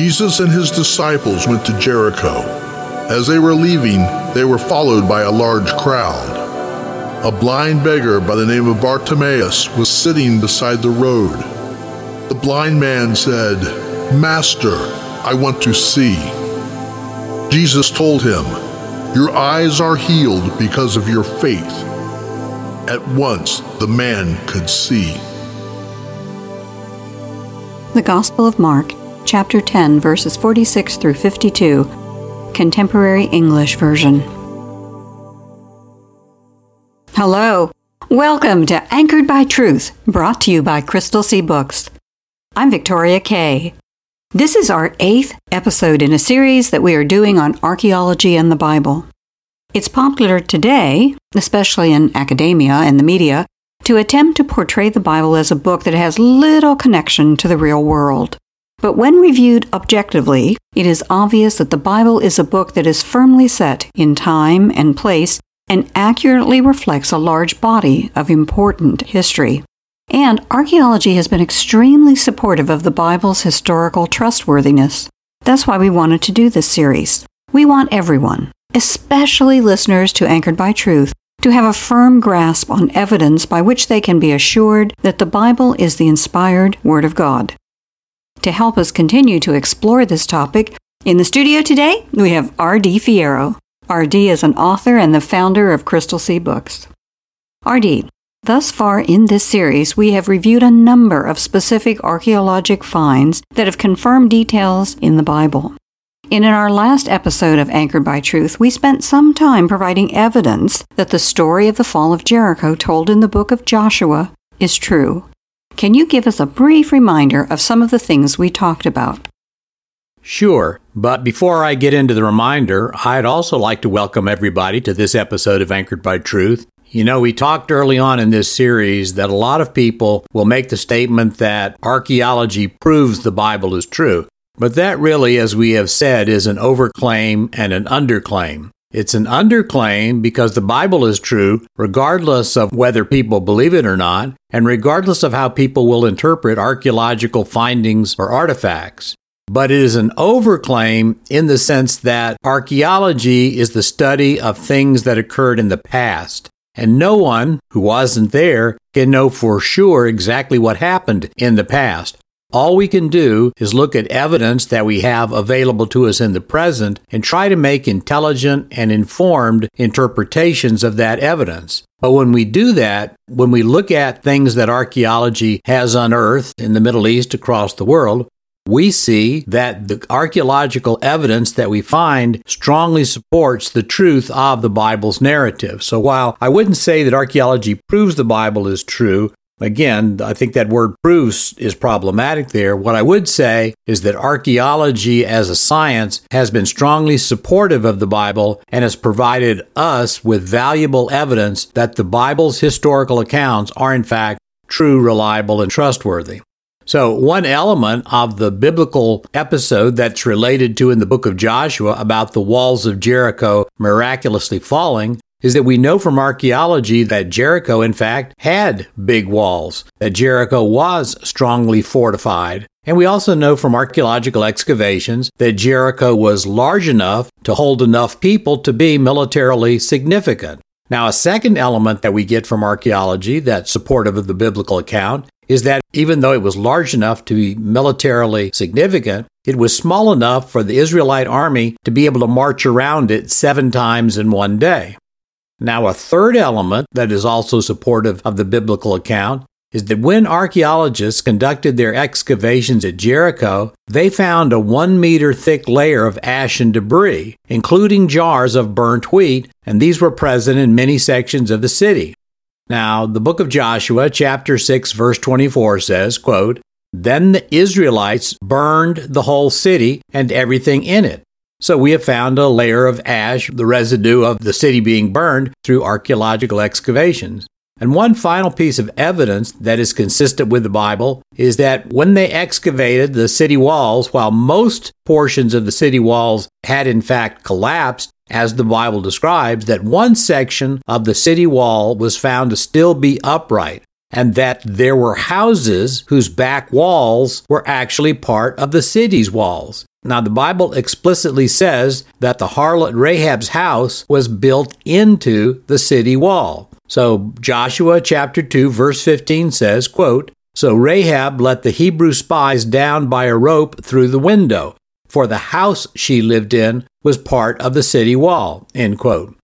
Jesus and his disciples went to Jericho. As they were leaving, they were followed by a large crowd. A blind beggar by the name of Bartimaeus was sitting beside the road. The blind man said, Master, I want to see. Jesus told him, Your eyes are healed because of your faith. At once the man could see. The Gospel of Mark, chapter 10, verses 46 through 52, Contemporary English Version. Hello. Welcome to Anchored by Truth, brought to you by Crystal Sea Books. I'm Victoria Kay. This is our eighth episode in a series that we are doing on archaeology and the Bible. It's popular today, especially in academia and the media, to attempt to portray the Bible as a book that has little connection to the real world. But when reviewed objectively, it is obvious that the Bible is a book that is firmly set in time and place and accurately reflects a large body of important history. And archaeology has been extremely supportive of the Bible's historical trustworthiness. That's why we wanted to do this series. We want everyone, especially listeners to Anchored by Truth, to have a firm grasp on evidence by which they can be assured that the Bible is the inspired Word of God. To help us continue to explore this topic, in the studio today, we have R.D. Fierro. R.D. is an author and the founder of Crystal Sea Books. R.D., thus far in this series, we have reviewed a number of specific archaeologic finds that have confirmed details in the Bible. And in our last episode of Anchored by Truth, we spent some time providing evidence that the story of the fall of Jericho told in the book of Joshua is true. Can you give us a brief reminder of some of the things we talked about? Sure, but before I get into the reminder, I'd also like to welcome everybody to this episode of Anchored by Truth. You know, we talked early on in this series that a lot of people will make the statement that archaeology proves the Bible is true. But that really, as we have said, is an overclaim and an underclaim. It's an underclaim because the Bible is true, regardless of whether people believe it or not, and regardless of how people will interpret archaeological findings or artifacts. But it is an overclaim in the sense that archaeology is the study of things that occurred in the past. And no one who wasn't there can know for sure exactly what happened in the past. All we can do is look at evidence that we have available to us in the present and try to make intelligent and informed interpretations of that evidence. But when we do that, when we look at things that archaeology has unearthed in the Middle East across the world, we see that the archaeological evidence that we find strongly supports the truth of the Bible's narrative. So while I wouldn't say that archaeology proves the Bible is true, Again, I think that word proves is problematic there. What I would say is that archaeology as a science has been strongly supportive of the Bible and has provided us with valuable evidence that the Bible's historical accounts are in fact true, reliable, and trustworthy. So, one element of the biblical episode that's related to in the book of Joshua about the walls of Jericho miraculously falling is that we know from archaeology that Jericho, in fact, had big walls, that Jericho was strongly fortified. And we also know from archaeological excavations that Jericho was large enough to hold enough people to be militarily significant. Now, a second element that we get from archaeology that's supportive of the biblical account is that even though it was large enough to be militarily significant, it was small enough for the Israelite army to be able to march around it seven times in one day. Now, a third element that is also supportive of the biblical account is that when archaeologists conducted their excavations at Jericho, they found a one meter thick layer of ash and debris, including jars of burnt wheat, and these were present in many sections of the city. Now, the book of Joshua, chapter 6, verse 24 says, quote, Then the Israelites burned the whole city and everything in it. So we have found a layer of ash, the residue of the city being burned, through archaeological excavations. And one final piece of evidence that is consistent with the Bible is that when they excavated the city walls, while most portions of the city walls had in fact collapsed, as the Bible describes, that one section of the city wall was found to still be upright, and that there were houses whose back walls were actually part of the city's walls. Now, the Bible explicitly says that the harlot Rahab's house was built into the city wall. So Joshua chapter 2 verse 15 says, quote, So Rahab let the Hebrew spies down by a rope through the window, for the house she lived in was part of the city wall, end quote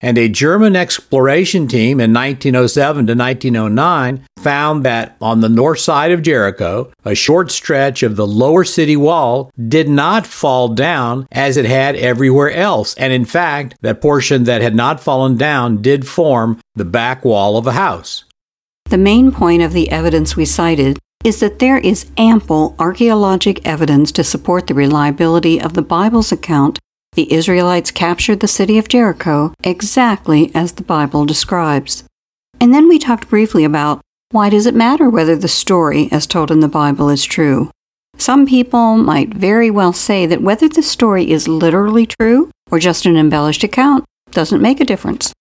and a German exploration team in 1907 to 1909 found that on the north side of Jericho, a short stretch of the lower city wall did not fall down as it had everywhere else. And in fact, that portion that had not fallen down did form the back wall of a house. The main point of the evidence we cited is that there is ample archaeologic evidence to support the reliability of the Bible's account the Israelites captured the city of Jericho exactly as the Bible describes. And then we talked briefly about why does it matter whether the story as told in the Bible is true? Some people might very well say that whether the story is literally true or just an embellished account doesn't make a difference.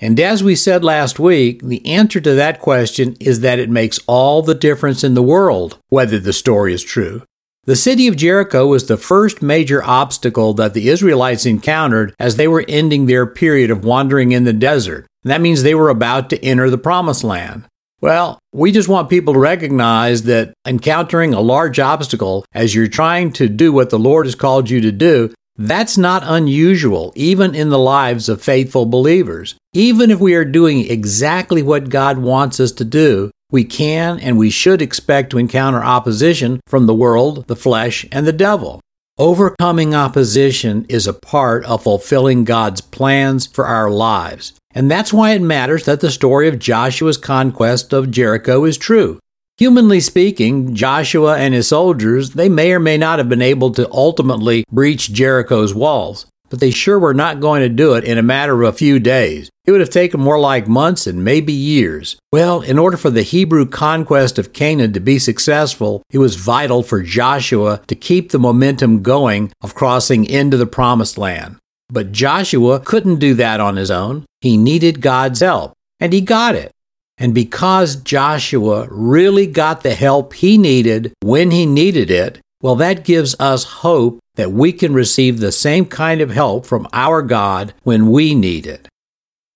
And as we said last week, the answer to that question is that it makes all the difference in the world whether the story is true. The city of Jericho was the first major obstacle that the Israelites encountered as they were ending their period of wandering in the desert. And that means they were about to enter the promised land. Well, we just want people to recognize that encountering a large obstacle as you're trying to do what the Lord has called you to do, that's not unusual, even in the lives of faithful believers. Even if we are doing exactly what God wants us to do, we can and we should expect to encounter opposition from the world, the flesh, and the devil. Overcoming opposition is a part of fulfilling God's plans for our lives. And that's why it matters that the story of Joshua's conquest of Jericho is true. Humanly speaking, Joshua and his soldiers, they may or may not have been able to ultimately breach Jericho's walls but they sure were not going to do it in a matter of a few days. It would have taken more like months and maybe years. Well, in order for the Hebrew conquest of Canaan to be successful, it was vital for Joshua to keep the momentum going of crossing into the promised land. But Joshua couldn't do that on his own. He needed God's help, and he got it. And because Joshua really got the help he needed when he needed it, well, that gives us hope that we can receive the same kind of help from our God when we need it.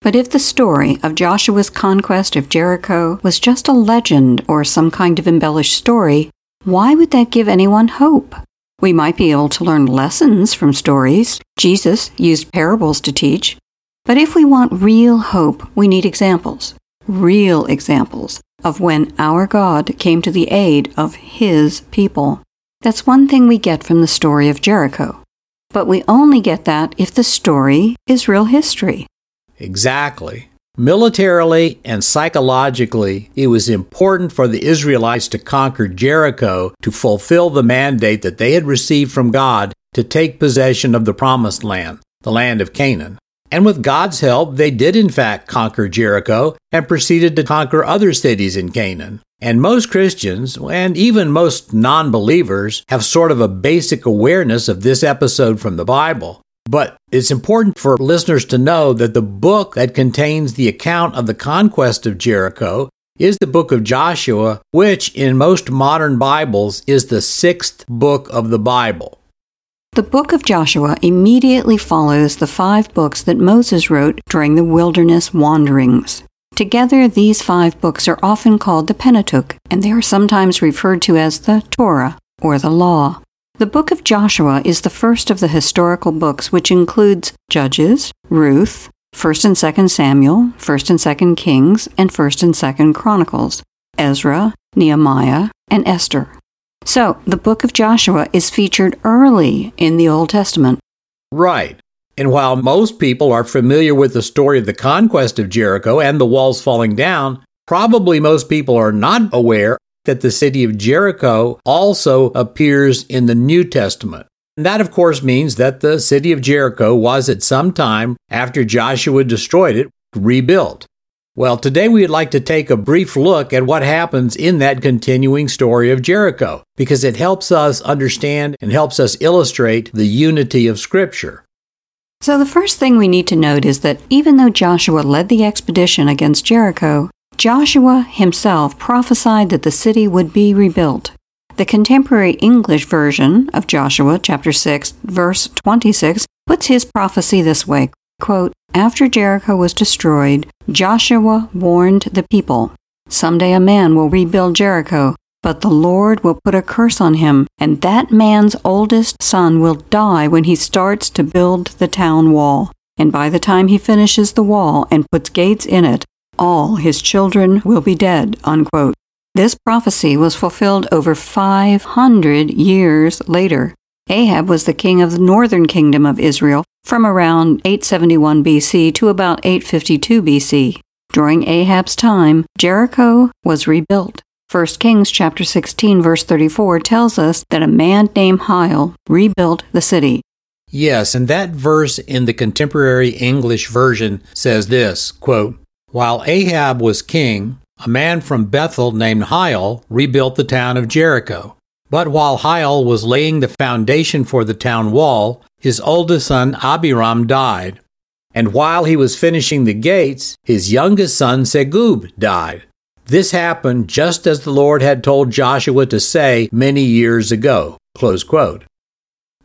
But if the story of Joshua's conquest of Jericho was just a legend or some kind of embellished story, why would that give anyone hope? We might be able to learn lessons from stories. Jesus used parables to teach. But if we want real hope, we need examples, real examples of when our God came to the aid of His people. That's one thing we get from the story of Jericho. But we only get that if the story is real history. Exactly. Militarily and psychologically, it was important for the Israelites to conquer Jericho to fulfill the mandate that they had received from God to take possession of the promised land, the land of Canaan. And with God's help, they did in fact conquer Jericho and proceeded to conquer other cities in Canaan. And most Christians, and even most non believers, have sort of a basic awareness of this episode from the Bible. But it's important for listeners to know that the book that contains the account of the conquest of Jericho is the book of Joshua, which in most modern Bibles is the sixth book of the Bible. The book of Joshua immediately follows the five books that Moses wrote during the wilderness wanderings. Together, these five books are often called the Pentateuch, and they are sometimes referred to as the Torah, or the Law. The book of Joshua is the first of the historical books, which includes Judges, Ruth, 1st and 2nd Samuel, 1st and 2nd Kings, and 1st and 2nd Chronicles, Ezra, Nehemiah, and Esther. So, the book of Joshua is featured early in the Old Testament. Right. And while most people are familiar with the story of the conquest of Jericho and the walls falling down, probably most people are not aware that the city of Jericho also appears in the New Testament. And that, of course, means that the city of Jericho was at some time after Joshua destroyed it rebuilt. Well, today we would like to take a brief look at what happens in that continuing story of Jericho, because it helps us understand and helps us illustrate the unity of Scripture. So, the first thing we need to note is that even though Joshua led the expedition against Jericho, Joshua himself prophesied that the city would be rebuilt. The contemporary English version of Joshua chapter 6 verse 26 puts his prophecy this way, quote, After Jericho was destroyed, Joshua warned the people, Someday a man will rebuild Jericho, but the Lord will put a curse on him, and that man's oldest son will die when he starts to build the town wall. And by the time he finishes the wall and puts gates in it, all his children will be dead. Unquote. This prophecy was fulfilled over 500 years later. Ahab was the king of the northern kingdom of Israel from around 871 BC to about 852 BC. During Ahab's time, Jericho was rebuilt. 1 Kings chapter 16 verse 34 tells us that a man named Hiel rebuilt the city. Yes, and that verse in the contemporary English version says this, quote, While Ahab was king, a man from Bethel named Hiel rebuilt the town of Jericho. But while Hiel was laying the foundation for the town wall, his oldest son Abiram died. And while he was finishing the gates, his youngest son Segub died. This happened just as the Lord had told Joshua to say many years ago.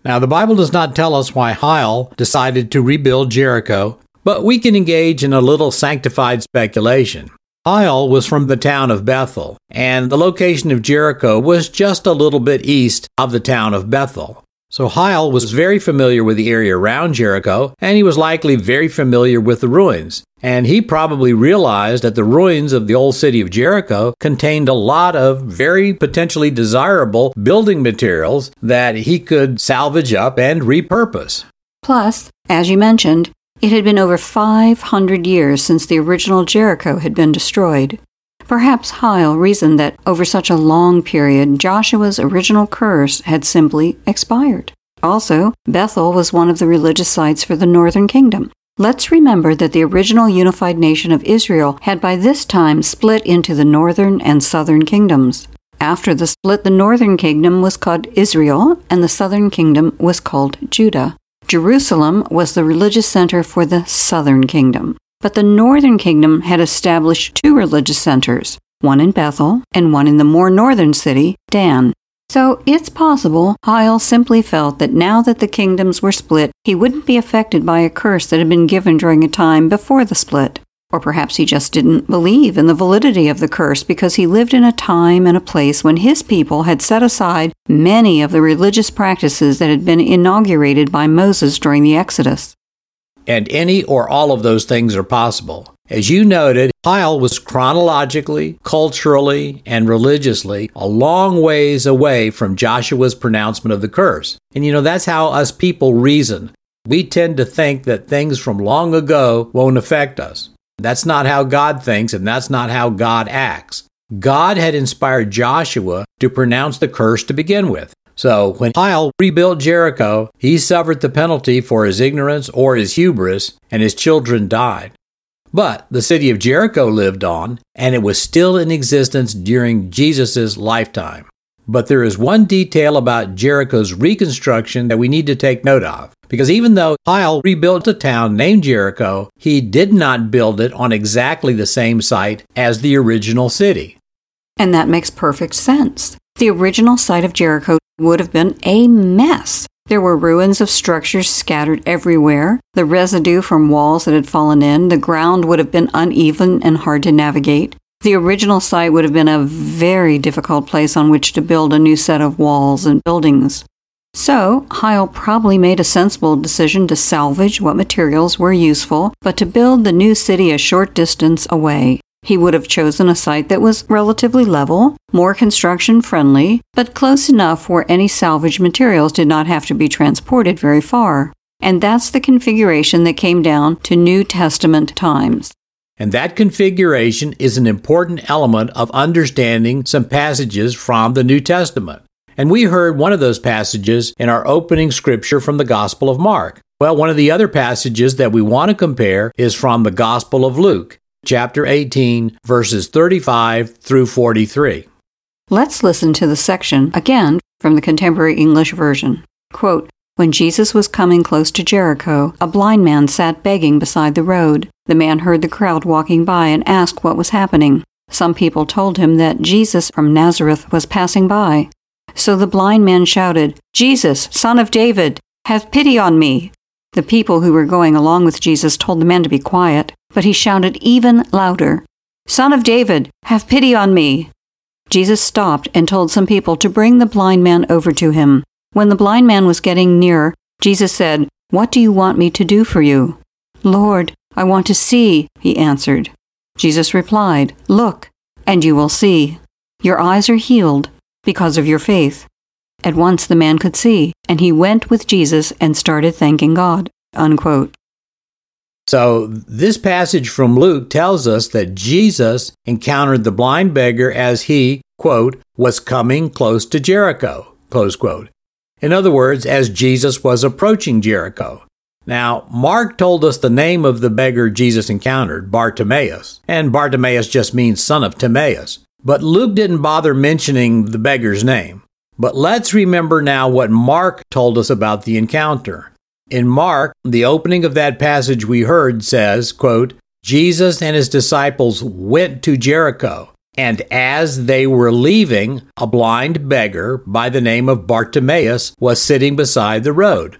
Now, the Bible does not tell us why Hiel decided to rebuild Jericho, but we can engage in a little sanctified speculation. Hiel was from the town of Bethel, and the location of Jericho was just a little bit east of the town of Bethel. So Hiel was very familiar with the area around Jericho, and he was likely very familiar with the ruins. And he probably realized that the ruins of the old city of Jericho contained a lot of very potentially desirable building materials that he could salvage up and repurpose. Plus, as you mentioned, it had been over 500 years since the original Jericho had been destroyed. Perhaps Hiel reasoned that over such a long period, Joshua's original curse had simply expired. Also, Bethel was one of the religious sites for the northern kingdom. Let's remember that the original unified nation of Israel had by this time split into the northern and southern kingdoms. After the split, the northern kingdom was called Israel and the southern kingdom was called Judah. Jerusalem was the religious center for the southern kingdom. But the northern kingdom had established two religious centers, one in Bethel and one in the more northern city, Dan. So it's possible Hiel simply felt that now that the kingdoms were split, he wouldn't be affected by a curse that had been given during a time before the split. Or perhaps he just didn't believe in the validity of the curse because he lived in a time and a place when his people had set aside many of the religious practices that had been inaugurated by Moses during the Exodus and any or all of those things are possible. As you noted, Hiel was chronologically, culturally, and religiously a long ways away from Joshua's pronouncement of the curse. And you know, that's how us people reason. We tend to think that things from long ago won't affect us. That's not how God thinks, and that's not how God acts. God had inspired Joshua to pronounce the curse to begin with. So when Hiel rebuilt Jericho, he suffered the penalty for his ignorance or his hubris, and his children died. But the city of Jericho lived on, and it was still in existence during Jesus' lifetime. But there is one detail about Jericho's reconstruction that we need to take note of. Because even though Hiel rebuilt a town named Jericho, he did not build it on exactly the same site as the original city. And that makes perfect sense. The original site of Jericho would have been a mess. There were ruins of structures scattered everywhere, the residue from walls that had fallen in, the ground would have been uneven and hard to navigate. The original site would have been a very difficult place on which to build a new set of walls and buildings. So, Hiel probably made a sensible decision to salvage what materials were useful, but to build the new city a short distance away. He would have chosen a site that was relatively level, more construction friendly, but close enough where any salvage materials did not have to be transported very far. And that's the configuration that came down to New Testament times. And that configuration is an important element of understanding some passages from the New Testament. And we heard one of those passages in our opening scripture from the Gospel of Mark. Well, one of the other passages that we want to compare is from the Gospel of Luke, chapter 18, verses 35 through 43. Let's listen to the section again from the Contemporary English Version. Quote, when Jesus was coming close to Jericho, a blind man sat begging beside the road. The man heard the crowd walking by and asked what was happening. Some people told him that Jesus from Nazareth was passing by. So the blind man shouted, Jesus, son of David, have pity on me. The people who were going along with Jesus told the man to be quiet, but he shouted even louder, Son of David, have pity on me. Jesus stopped and told some people to bring the blind man over to him. When the blind man was getting near, Jesus said, What do you want me to do for you? Lord, I want to see, he answered. Jesus replied, Look, and you will see. Your eyes are healed because of your faith. At once the man could see, and he went with Jesus and started thanking God. Unquote. So, this passage from Luke tells us that Jesus encountered the blind beggar as he, quote, was coming close to Jericho, close quote. In other words, as Jesus was approaching Jericho. Now, Mark told us the name of the beggar Jesus encountered, Bartimaeus, and Bartimaeus just means son of Timaeus. But Luke didn't bother mentioning the beggar's name. But let's remember now what Mark told us about the encounter. In Mark, the opening of that passage we heard says, quote, Jesus and his disciples went to Jericho. And as they were leaving, a blind beggar by the name of Bartimaeus was sitting beside the road.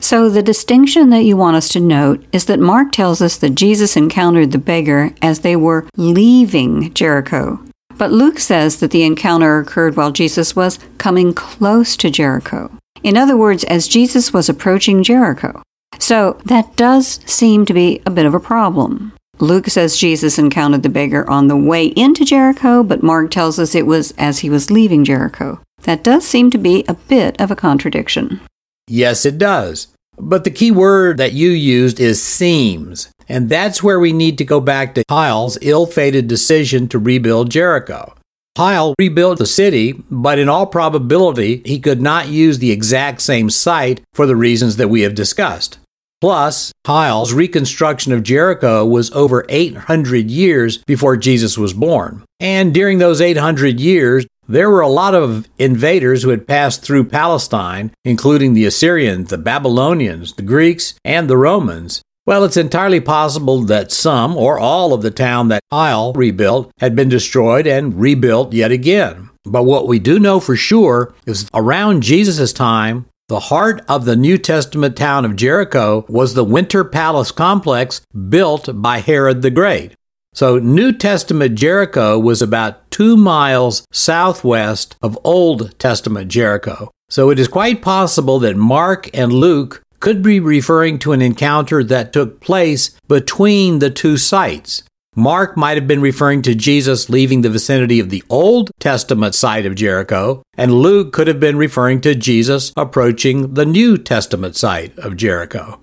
So, the distinction that you want us to note is that Mark tells us that Jesus encountered the beggar as they were leaving Jericho. But Luke says that the encounter occurred while Jesus was coming close to Jericho. In other words, as Jesus was approaching Jericho. So, that does seem to be a bit of a problem. Luke says Jesus encountered the beggar on the way into Jericho, but Mark tells us it was as he was leaving Jericho. That does seem to be a bit of a contradiction. Yes, it does. But the key word that you used is seems. And that's where we need to go back to Hiel's ill fated decision to rebuild Jericho. Hiel rebuilt the city, but in all probability, he could not use the exact same site for the reasons that we have discussed. Plus, Hiel's reconstruction of Jericho was over 800 years before Jesus was born. And during those 800 years, there were a lot of invaders who had passed through Palestine, including the Assyrians, the Babylonians, the Greeks, and the Romans. Well, it's entirely possible that some or all of the town that Hiel rebuilt had been destroyed and rebuilt yet again. But what we do know for sure is around Jesus' time, the heart of the New Testament town of Jericho was the Winter Palace complex built by Herod the Great. So, New Testament Jericho was about two miles southwest of Old Testament Jericho. So, it is quite possible that Mark and Luke could be referring to an encounter that took place between the two sites. Mark might have been referring to Jesus leaving the vicinity of the Old Testament site of Jericho, and Luke could have been referring to Jesus approaching the New Testament site of Jericho.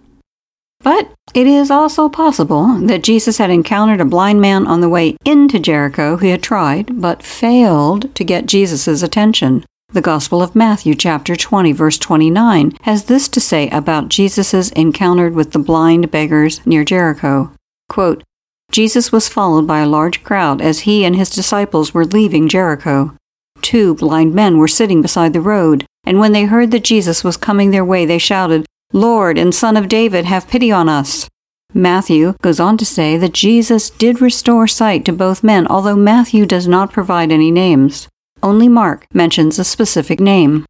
But it is also possible that Jesus had encountered a blind man on the way into Jericho who had tried but failed to get Jesus' attention. The Gospel of Matthew, chapter 20, verse 29, has this to say about Jesus' encounter with the blind beggars near Jericho. Quote, Jesus was followed by a large crowd as he and his disciples were leaving Jericho. Two blind men were sitting beside the road, and when they heard that Jesus was coming their way, they shouted, Lord and Son of David, have pity on us. Matthew goes on to say that Jesus did restore sight to both men, although Matthew does not provide any names. Only Mark mentions a specific name.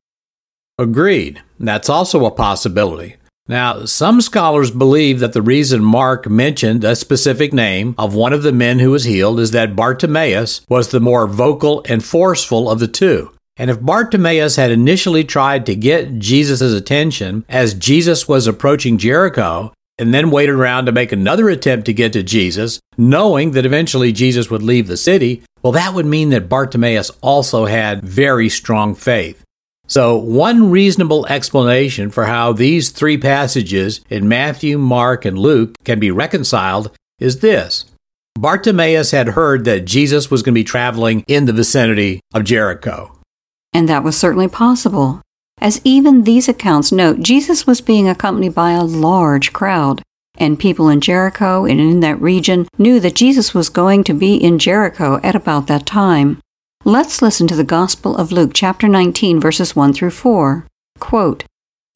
Agreed. That's also a possibility. Now, some scholars believe that the reason Mark mentioned a specific name of one of the men who was healed is that Bartimaeus was the more vocal and forceful of the two. And if Bartimaeus had initially tried to get Jesus' attention as Jesus was approaching Jericho, and then waited around to make another attempt to get to Jesus, knowing that eventually Jesus would leave the city, well, that would mean that Bartimaeus also had very strong faith. So, one reasonable explanation for how these three passages in Matthew, Mark, and Luke can be reconciled is this Bartimaeus had heard that Jesus was going to be traveling in the vicinity of Jericho. And that was certainly possible. As even these accounts note, Jesus was being accompanied by a large crowd, and people in Jericho and in that region knew that Jesus was going to be in Jericho at about that time. Let's listen to the Gospel of Luke, chapter 19, verses 1 through 4. Quote,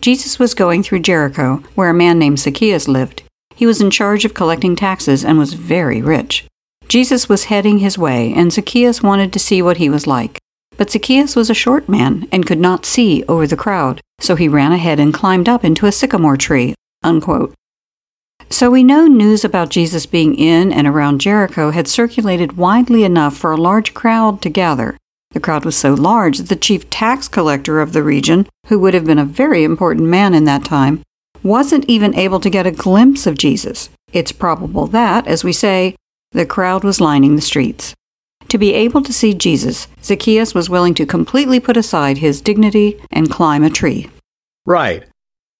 Jesus was going through Jericho, where a man named Zacchaeus lived. He was in charge of collecting taxes and was very rich. Jesus was heading his way, and Zacchaeus wanted to see what he was like. But Zacchaeus was a short man and could not see over the crowd, so he ran ahead and climbed up into a sycamore tree. Unquote. So we know news about Jesus being in and around Jericho had circulated widely enough for a large crowd to gather. The crowd was so large that the chief tax collector of the region, who would have been a very important man in that time, wasn't even able to get a glimpse of Jesus. It's probable that, as we say, the crowd was lining the streets. To be able to see Jesus, Zacchaeus was willing to completely put aside his dignity and climb a tree. Right.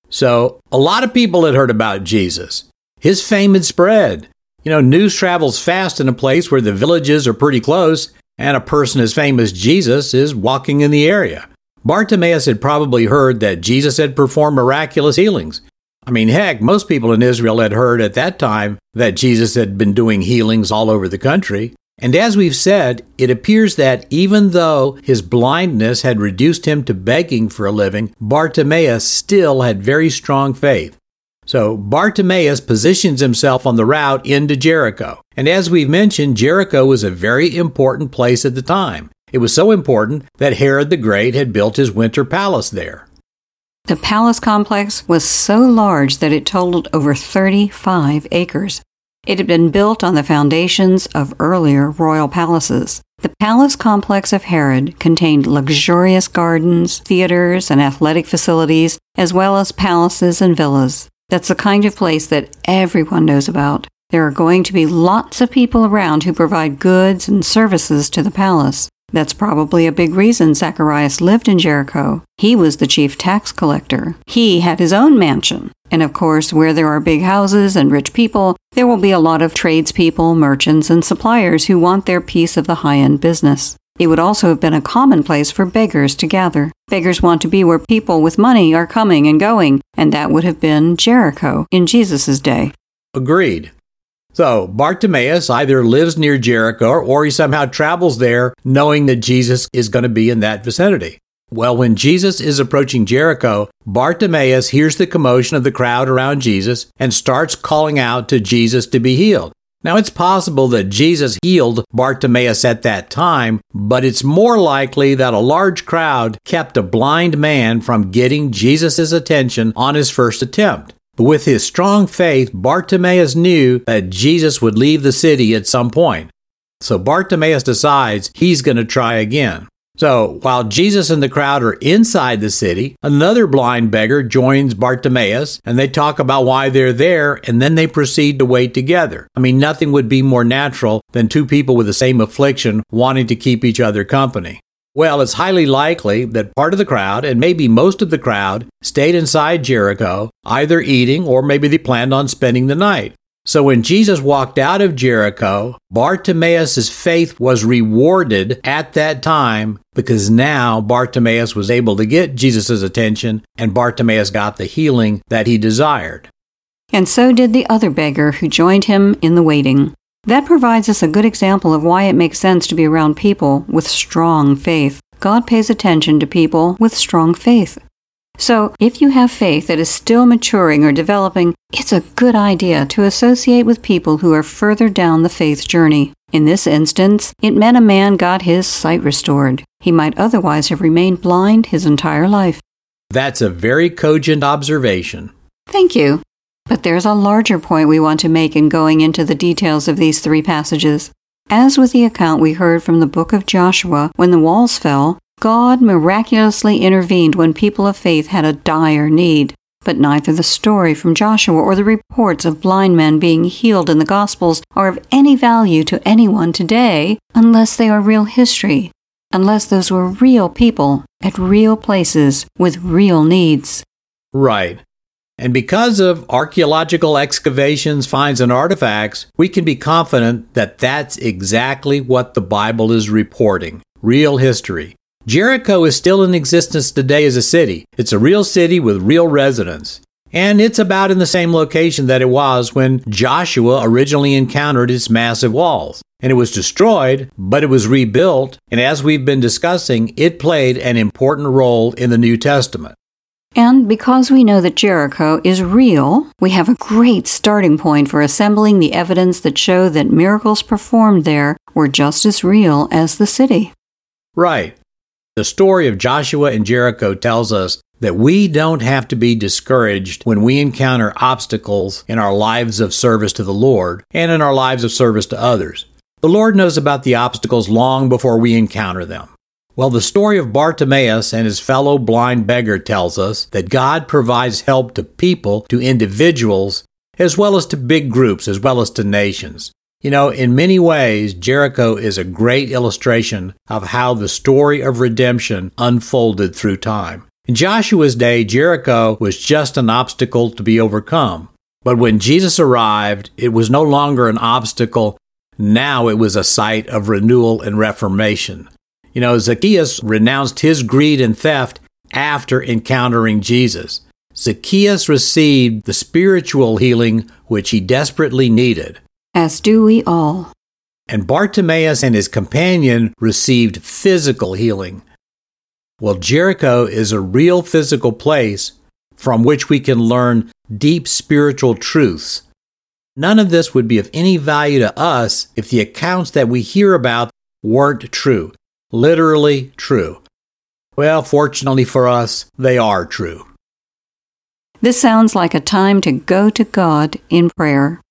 So, a lot of people had heard about Jesus. His fame had spread. You know, news travels fast in a place where the villages are pretty close, and a person as famous as Jesus is walking in the area. Bartimaeus had probably heard that Jesus had performed miraculous healings. I mean, heck, most people in Israel had heard at that time that Jesus had been doing healings all over the country. And as we've said, it appears that even though his blindness had reduced him to begging for a living, Bartimaeus still had very strong faith. So Bartimaeus positions himself on the route into Jericho. And as we've mentioned, Jericho was a very important place at the time. It was so important that Herod the Great had built his winter palace there. The palace complex was so large that it totaled over 35 acres. It had been built on the foundations of earlier royal palaces. The palace complex of Herod contained luxurious gardens, theaters, and athletic facilities, as well as palaces and villas. That's the kind of place that everyone knows about. There are going to be lots of people around who provide goods and services to the palace. That's probably a big reason Zacharias lived in Jericho. He was the chief tax collector. He had his own mansion. And of course, where there are big houses and rich people, there will be a lot of tradespeople, merchants, and suppliers who want their piece of the high end business. It would also have been a common place for beggars to gather. Beggars want to be where people with money are coming and going, and that would have been Jericho in Jesus' day. Agreed. So, Bartimaeus either lives near Jericho or he somehow travels there knowing that Jesus is going to be in that vicinity. Well, when Jesus is approaching Jericho, Bartimaeus hears the commotion of the crowd around Jesus and starts calling out to Jesus to be healed. Now, it's possible that Jesus healed Bartimaeus at that time, but it's more likely that a large crowd kept a blind man from getting Jesus' attention on his first attempt. But with his strong faith, Bartimaeus knew that Jesus would leave the city at some point. So Bartimaeus decides he's going to try again. So while Jesus and the crowd are inside the city, another blind beggar joins Bartimaeus and they talk about why they're there and then they proceed to wait together. I mean, nothing would be more natural than two people with the same affliction wanting to keep each other company. Well, it's highly likely that part of the crowd, and maybe most of the crowd, stayed inside Jericho, either eating or maybe they planned on spending the night. So when Jesus walked out of Jericho, Bartimaeus' faith was rewarded at that time because now Bartimaeus was able to get Jesus' attention and Bartimaeus got the healing that he desired. And so did the other beggar who joined him in the waiting. That provides us a good example of why it makes sense to be around people with strong faith. God pays attention to people with strong faith. So, if you have faith that is still maturing or developing, it's a good idea to associate with people who are further down the faith journey. In this instance, it meant a man got his sight restored. He might otherwise have remained blind his entire life. That's a very cogent observation. Thank you. But there's a larger point we want to make in going into the details of these three passages. As with the account we heard from the book of Joshua when the walls fell, God miraculously intervened when people of faith had a dire need. But neither the story from Joshua or the reports of blind men being healed in the Gospels are of any value to anyone today unless they are real history. unless those were real people at real places with real needs. Right. And because of archaeological excavations, finds, and artifacts, we can be confident that that's exactly what the Bible is reporting real history. Jericho is still in existence today as a city. It's a real city with real residents. And it's about in the same location that it was when Joshua originally encountered its massive walls. And it was destroyed, but it was rebuilt, and as we've been discussing, it played an important role in the New Testament. And because we know that Jericho is real, we have a great starting point for assembling the evidence that show that miracles performed there were just as real as the city. Right. The story of Joshua and Jericho tells us that we don't have to be discouraged when we encounter obstacles in our lives of service to the Lord and in our lives of service to others. The Lord knows about the obstacles long before we encounter them. Well, the story of Bartimaeus and his fellow blind beggar tells us that God provides help to people, to individuals, as well as to big groups, as well as to nations. You know, in many ways, Jericho is a great illustration of how the story of redemption unfolded through time. In Joshua's day, Jericho was just an obstacle to be overcome. But when Jesus arrived, it was no longer an obstacle. Now it was a site of renewal and reformation. You know, Zacchaeus renounced his greed and theft after encountering Jesus. Zacchaeus received the spiritual healing which he desperately needed. As do we all. And Bartimaeus and his companion received physical healing. Well, Jericho is a real physical place from which we can learn deep spiritual truths. None of this would be of any value to us if the accounts that we hear about weren't true, literally true. Well, fortunately for us, they are true. This sounds like a time to go to God in prayer.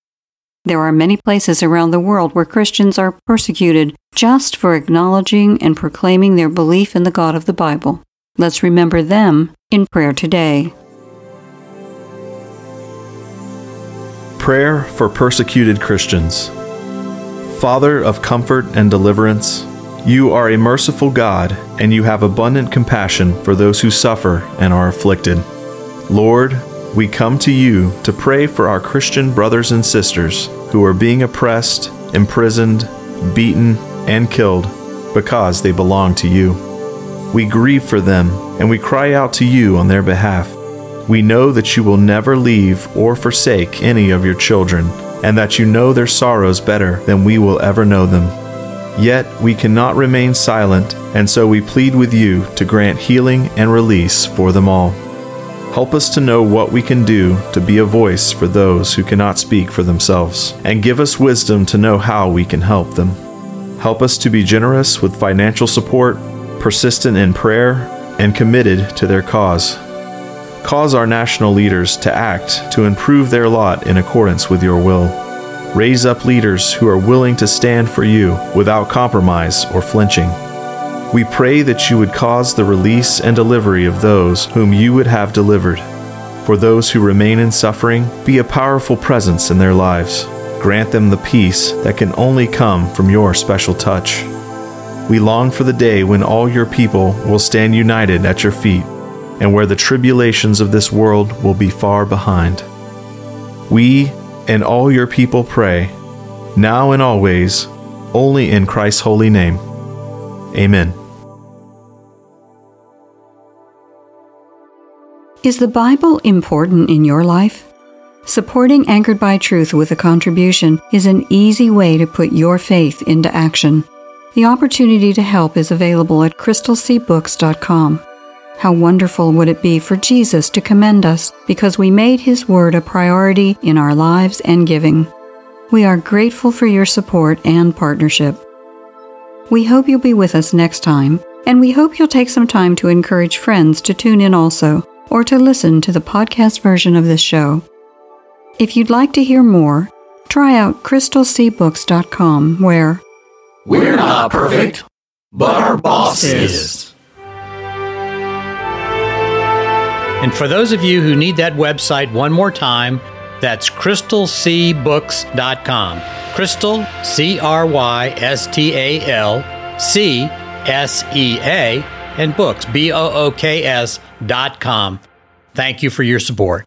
There are many places around the world where Christians are persecuted just for acknowledging and proclaiming their belief in the God of the Bible. Let's remember them in prayer today. Prayer for persecuted Christians. Father of comfort and deliverance, you are a merciful God, and you have abundant compassion for those who suffer and are afflicted. Lord, we come to you to pray for our Christian brothers and sisters who are being oppressed, imprisoned, beaten, and killed because they belong to you. We grieve for them and we cry out to you on their behalf. We know that you will never leave or forsake any of your children, and that you know their sorrows better than we will ever know them. Yet we cannot remain silent, and so we plead with you to grant healing and release for them all. Help us to know what we can do to be a voice for those who cannot speak for themselves, and give us wisdom to know how we can help them. Help us to be generous with financial support, persistent in prayer, and committed to their cause. Cause our national leaders to act to improve their lot in accordance with your will. Raise up leaders who are willing to stand for you without compromise or flinching. We pray that you would cause the release and delivery of those whom you would have delivered. For those who remain in suffering, be a powerful presence in their lives. Grant them the peace that can only come from your special touch. We long for the day when all your people will stand united at your feet, and where the tribulations of this world will be far behind. We and all your people pray, now and always, only in Christ's holy name. Amen. Is the Bible important in your life? Supporting Anchored by Truth with a contribution is an easy way to put your faith into action. The opportunity to help is available at crystalseabooks.com. How wonderful would it be for Jesus to commend us because we made His Word a priority in our lives and giving? We are grateful for your support and partnership. We hope you'll be with us next time, and we hope you'll take some time to encourage friends to tune in also, or to listen to the podcast version of this show. If you'd like to hear more, try out crystalseabooks.com, where We're not perfect, but our boss is. And for those of you who need that website one more time, that's crystalseabooks.com. Crystal, C R Y S T A L, C S E A, and books, B O O K S dot com. Thank you for your support.